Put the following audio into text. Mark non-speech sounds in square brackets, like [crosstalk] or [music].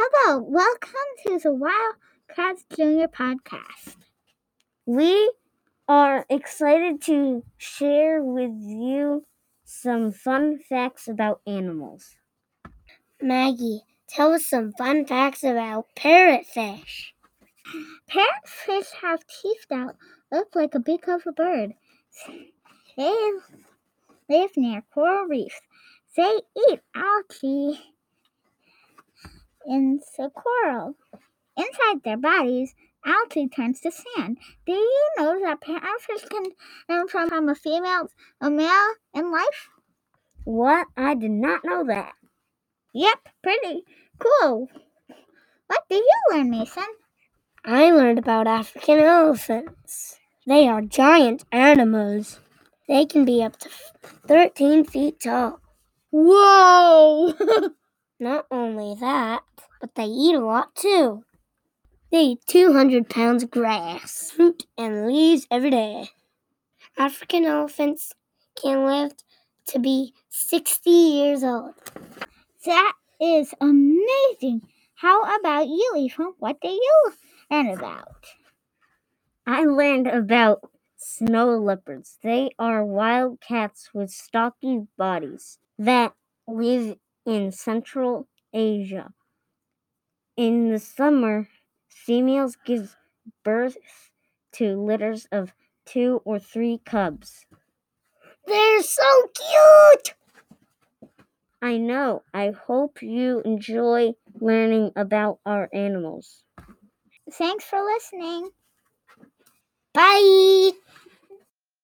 Hello, welcome to the Wildcats Junior podcast. We are excited to share with you some fun facts about animals. Maggie, tell us some fun facts about parrotfish. Parrotfish have teeth that look like a beak of a bird. They live near coral reefs. They eat algae in the coral. Inside their bodies, algae turns to sand. Do you know that parrotfish can come from, from a female, a male in life? What? I did not know that. Yep, pretty cool. What did you learn, Mason? I learned about African elephants. They are giant animals. They can be up to 13 feet tall. Whoa! [laughs] Not only that, but they eat a lot too. They eat 200 pounds of grass, fruit, and leaves every day. African elephants can live to be 60 years old. that is amazing. How about you, Ethan? What did you learn about? I learned about snow leopards. They are wild cats with stocky bodies that live in Central Asia. In the summer, females give birth to litters of two or three cubs. They're so cute! I know. I hope you enjoy learning about our animals. Thanks for listening. Bye!